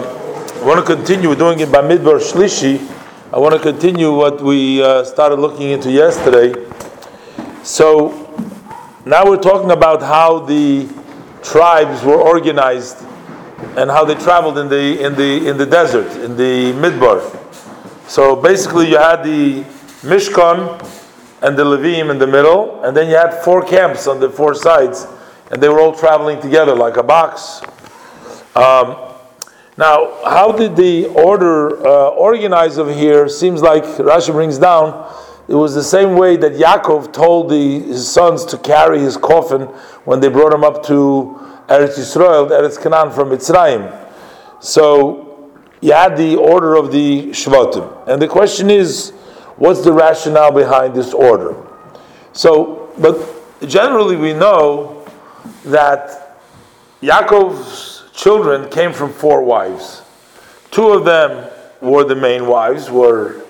I want to continue. Doing it by Midbar Shlishi. I want to continue what we uh, started looking into yesterday. So now we're talking about how the tribes were organized and how they traveled in the in the in the desert in the Midbar. So basically, you had the Mishkan and the Levim in the middle, and then you had four camps on the four sides, and they were all traveling together like a box. Um, now, how did the order uh, organize over here? Seems like Rashi brings down. It was the same way that Yaakov told the, his sons to carry his coffin when they brought him up to Eretz Yisrael, Eretz Canaan from Mitzrayim. So you had the order of the Shvatim, and the question is, what's the rationale behind this order? So, but generally we know that Yaakov's children came from four wives. Two of them were the main wives, were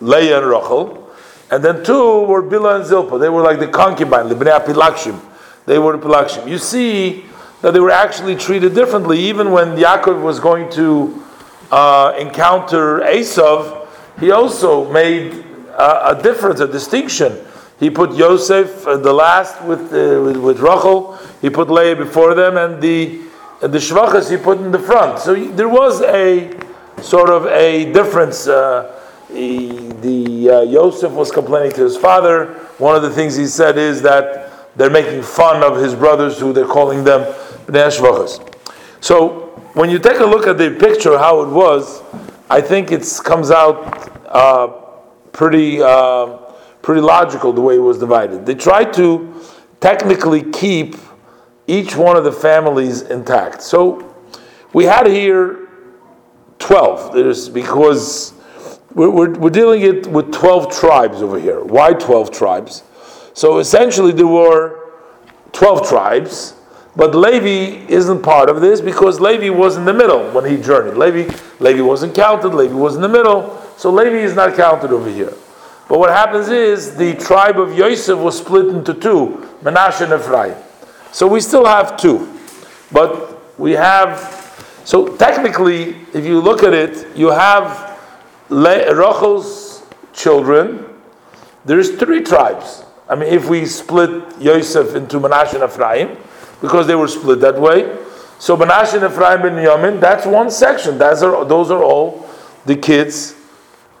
Leah and Rachel, and then two were Bila and Zilpah. They were like the concubine, the Bnei Pilakshim. They were the Pilakshim. You see that they were actually treated differently, even when Yaakov was going to uh, encounter Esav, he also made a, a, difference, a distinction. He put Yosef uh, the last with, uh, with, with Rachel. He put Leah before them, and the the shvachas he put in the front. So there was a sort of a difference. Uh, he, the uh, Yosef was complaining to his father. One of the things he said is that they're making fun of his brothers, who they're calling them bnei shvachas. So when you take a look at the picture, how it was, I think it comes out uh, pretty uh, pretty logical the way it was divided. They tried to technically keep each one of the families intact. So we had here 12. There's because we're, we're, we're, dealing it with 12 tribes over here. Why 12 tribes? So essentially there were 12 tribes, but Levi isn't part of this because Levi was in the middle when he journeyed. Levi, Levi wasn't counted, Levi was in the middle, so Levi is not counted over here. But what happens is the tribe of Yosef was split into two, Menashe and Ephraim. So we still have two. But we have, so technically, if you look at it, you have Le- Rachel's children. There's three tribes. I mean, if we split Yosef into Menashe and Ephraim, because they were split that way. So Menashe and Ephraim and Yamin, that's one section. That's are, those are all the kids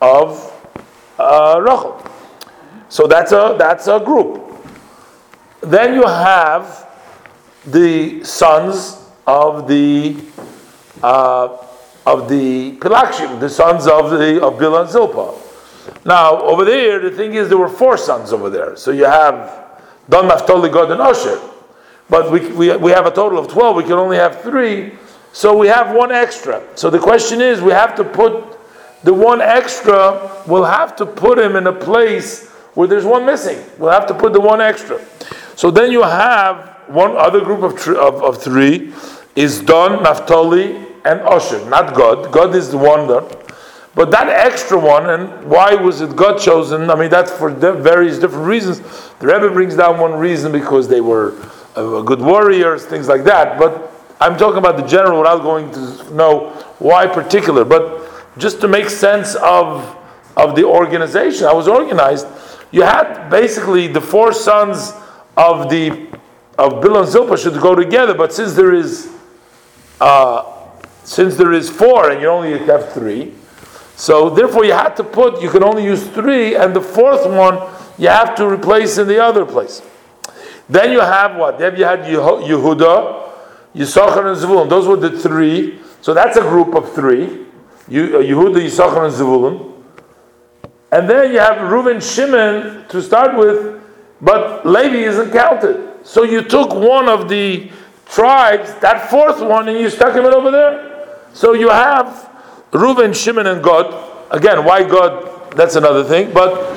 of uh, Rachel. So that's a that's a group. Then you have the sons of the uh, of the Pilakshim, the sons of the of Bilah and Zilpah. Now over there, the thing is, there were four sons over there. So you have Don Naphtali, Gad, and Osher. But we, we, we have a total of 12. We can only have three. So we have one extra. So the question is, we have to put the one extra, we'll have to put him in a place where there's one missing. We'll have to put the one extra. So then you have one other group of, tr- of, of three is Don, Naphtali, and Osher, not God. God is the one that. But that extra one, and why was it God chosen? I mean, that's for various different reasons. The Rebbe brings down one reason because they were uh, good warriors, things like that. But I'm talking about the general without going to know why particular. But just to make sense of of the organization, I was organized. You had basically the four sons of the of Bill and Zilpah should go together, but since there is uh, since there is four and you only have three, so therefore you had to put you can only use three, and the fourth one you have to replace in the other place. Then you have what? Then you had Yehuda, Yisachar, and Zevulun. Those were the three. So that's a group of three. Uh, Yehuda, Yisachar, and Zevulun. And then you have Reuven, Shimon to start with, but Levi isn't counted. So you took one of the tribes, that fourth one, and you stuck him over there. So you have Reuben, Shimon, and God. Again, why God? That's another thing. But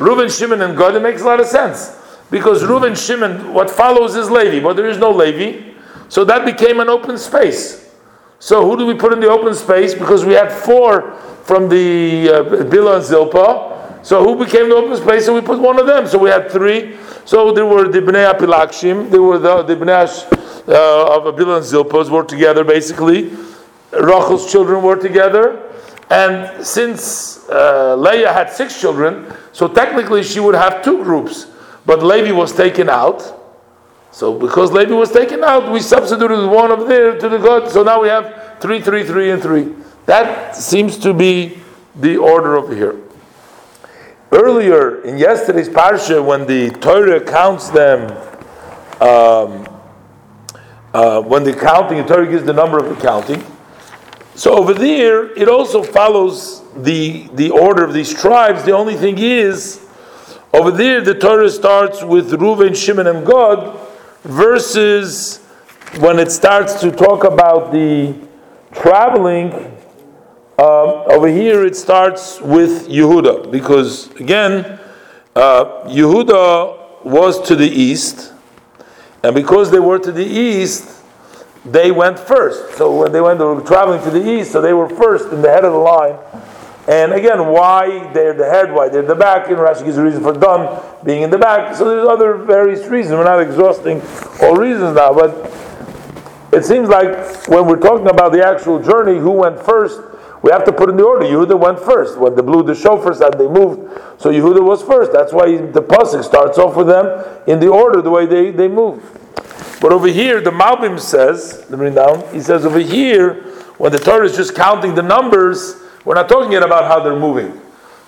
Reuben, Shimon, and God, it makes a lot of sense. Because Reuben, Shimon, what follows is Levi, but there is no Levi. So that became an open space. So who do we put in the open space? Because we had four from the uh, Bila and Zilpah. So who became the open space? So we put one of them. So we had three. So there were the Bnei Apilakshim, there were the, the Bnei uh, of Abilah and Zilpos were together basically. Rachel's children were together, and since uh, Leah had six children, so technically she would have two groups. But Levi was taken out. So because Levi was taken out, we substituted one of there to the God. So now we have three, three, three, and three. That seems to be the order over here. Earlier in yesterday's parsha, when the Torah counts them, um, uh, when the counting, the Torah gives the number of the counting. So over there, it also follows the the order of these tribes. The only thing is, over there, the Torah starts with Reuven, Shimon, and God, versus when it starts to talk about the traveling. Um, over here, it starts with Yehuda because again, uh, Yehuda was to the east, and because they were to the east, they went first. So when they went, they were traveling to the east, so they were first in the head of the line. And again, why they're the head, why they're the back, and Rashi gives a reason for done being in the back. So there's other various reasons. We're not exhausting all reasons now, but it seems like when we're talking about the actual journey, who went first, we have to put in the order. Yehuda went first. When they blew the shofar and they moved, so Yehuda was first. That's why the pasuk starts off with them in the order, the way they, they move. But over here, the Malbim says, let me down, he says over here, when the Torah is just counting the numbers, we're not talking yet about how they're moving.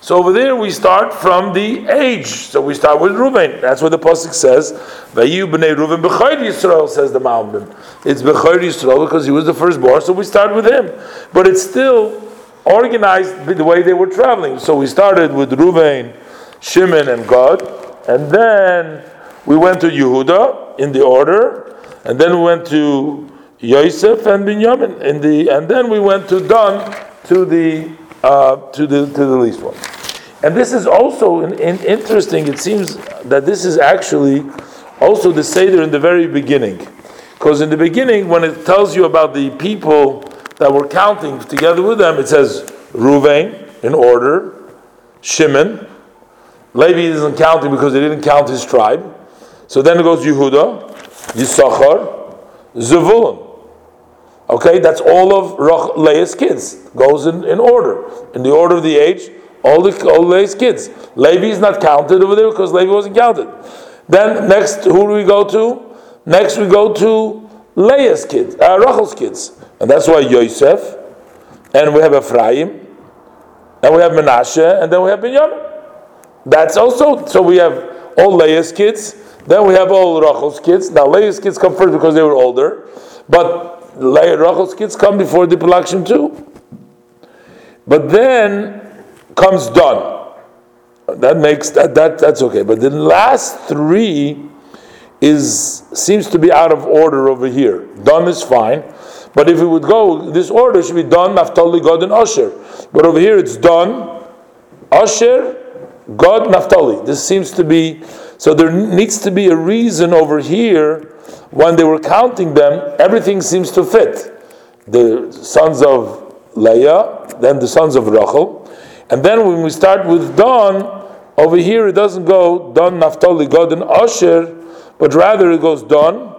So over there we start from the age. So we start with Reuven. That's what the pasuk says. Vayu b'nei Reuven b'chayr Yisrael says the Malbim. It's b'chayr Yisrael because he was the firstborn. So we start with him. But it's still organized the way they were traveling. So we started with Reuven, Shimon, and Gad, and then we went to Yehuda in the order, and then we went to Yosef and Binyamin in the, and then we went to Dan to the uh, to the to the least one. And this is also in, in interesting. It seems that this is actually also the seder in the very beginning, because in the beginning, when it tells you about the people that were counting together with them, it says Ruvain in order, Shimon. Levi isn't counting because he didn't count his tribe. So then it goes Yehuda, Yisachar, Zevulun. Okay, that's all of Leah's kids. Goes in, in order. In the order of the age, all the all Leah's kids. Levi is not counted over there because Levi wasn't counted. Then next, who do we go to? Next we go to Leah's kids, uh, Rachel's kids. And that's why Yosef, and we have Ephraim, and we have Menashe, and then we have Binyamin. That's also, so we have all Leah's kids, then we have all Rachel's kids. Now Leah's kids come first because they were older, but Leah Rachel's kids come before the production too. But then comes done. That makes that, that that's okay. But the last three is seems to be out of order over here. Done is fine. But if it would go, this order should be done, Naphtali, God, and Asher. But over here it's done, Asher, God, Naphtali. This seems to be so there needs to be a reason over here when they were counting them, everything seems to fit. The sons of Leah, then the sons of Rachel, and then when we start with Don, over here it doesn't go Don Naphtali, Gad, and Asher, but rather it goes Don,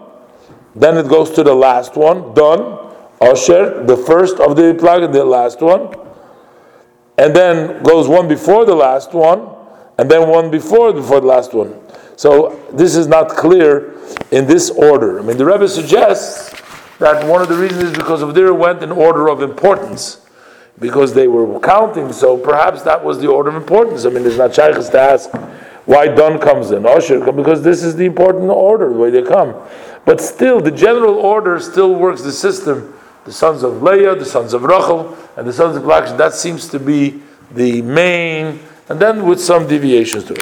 then it goes to the last one, Don, Asher, the first of the plug the last one, and then goes one before the last one, and then one before before the last one. So this is not clear in this order. I mean, the Rebbe suggests that one of the reasons is because of there went in order of importance, because they were counting. So perhaps that was the order of importance. I mean, it's not shayach to ask why Don comes in, oh, Osher, because this is the important order, the way they come. But still, the general order still works the system. The sons of Leah, the sons of Rachel, and the sons of Lakish, that seems to be the main, and then with some deviations to it.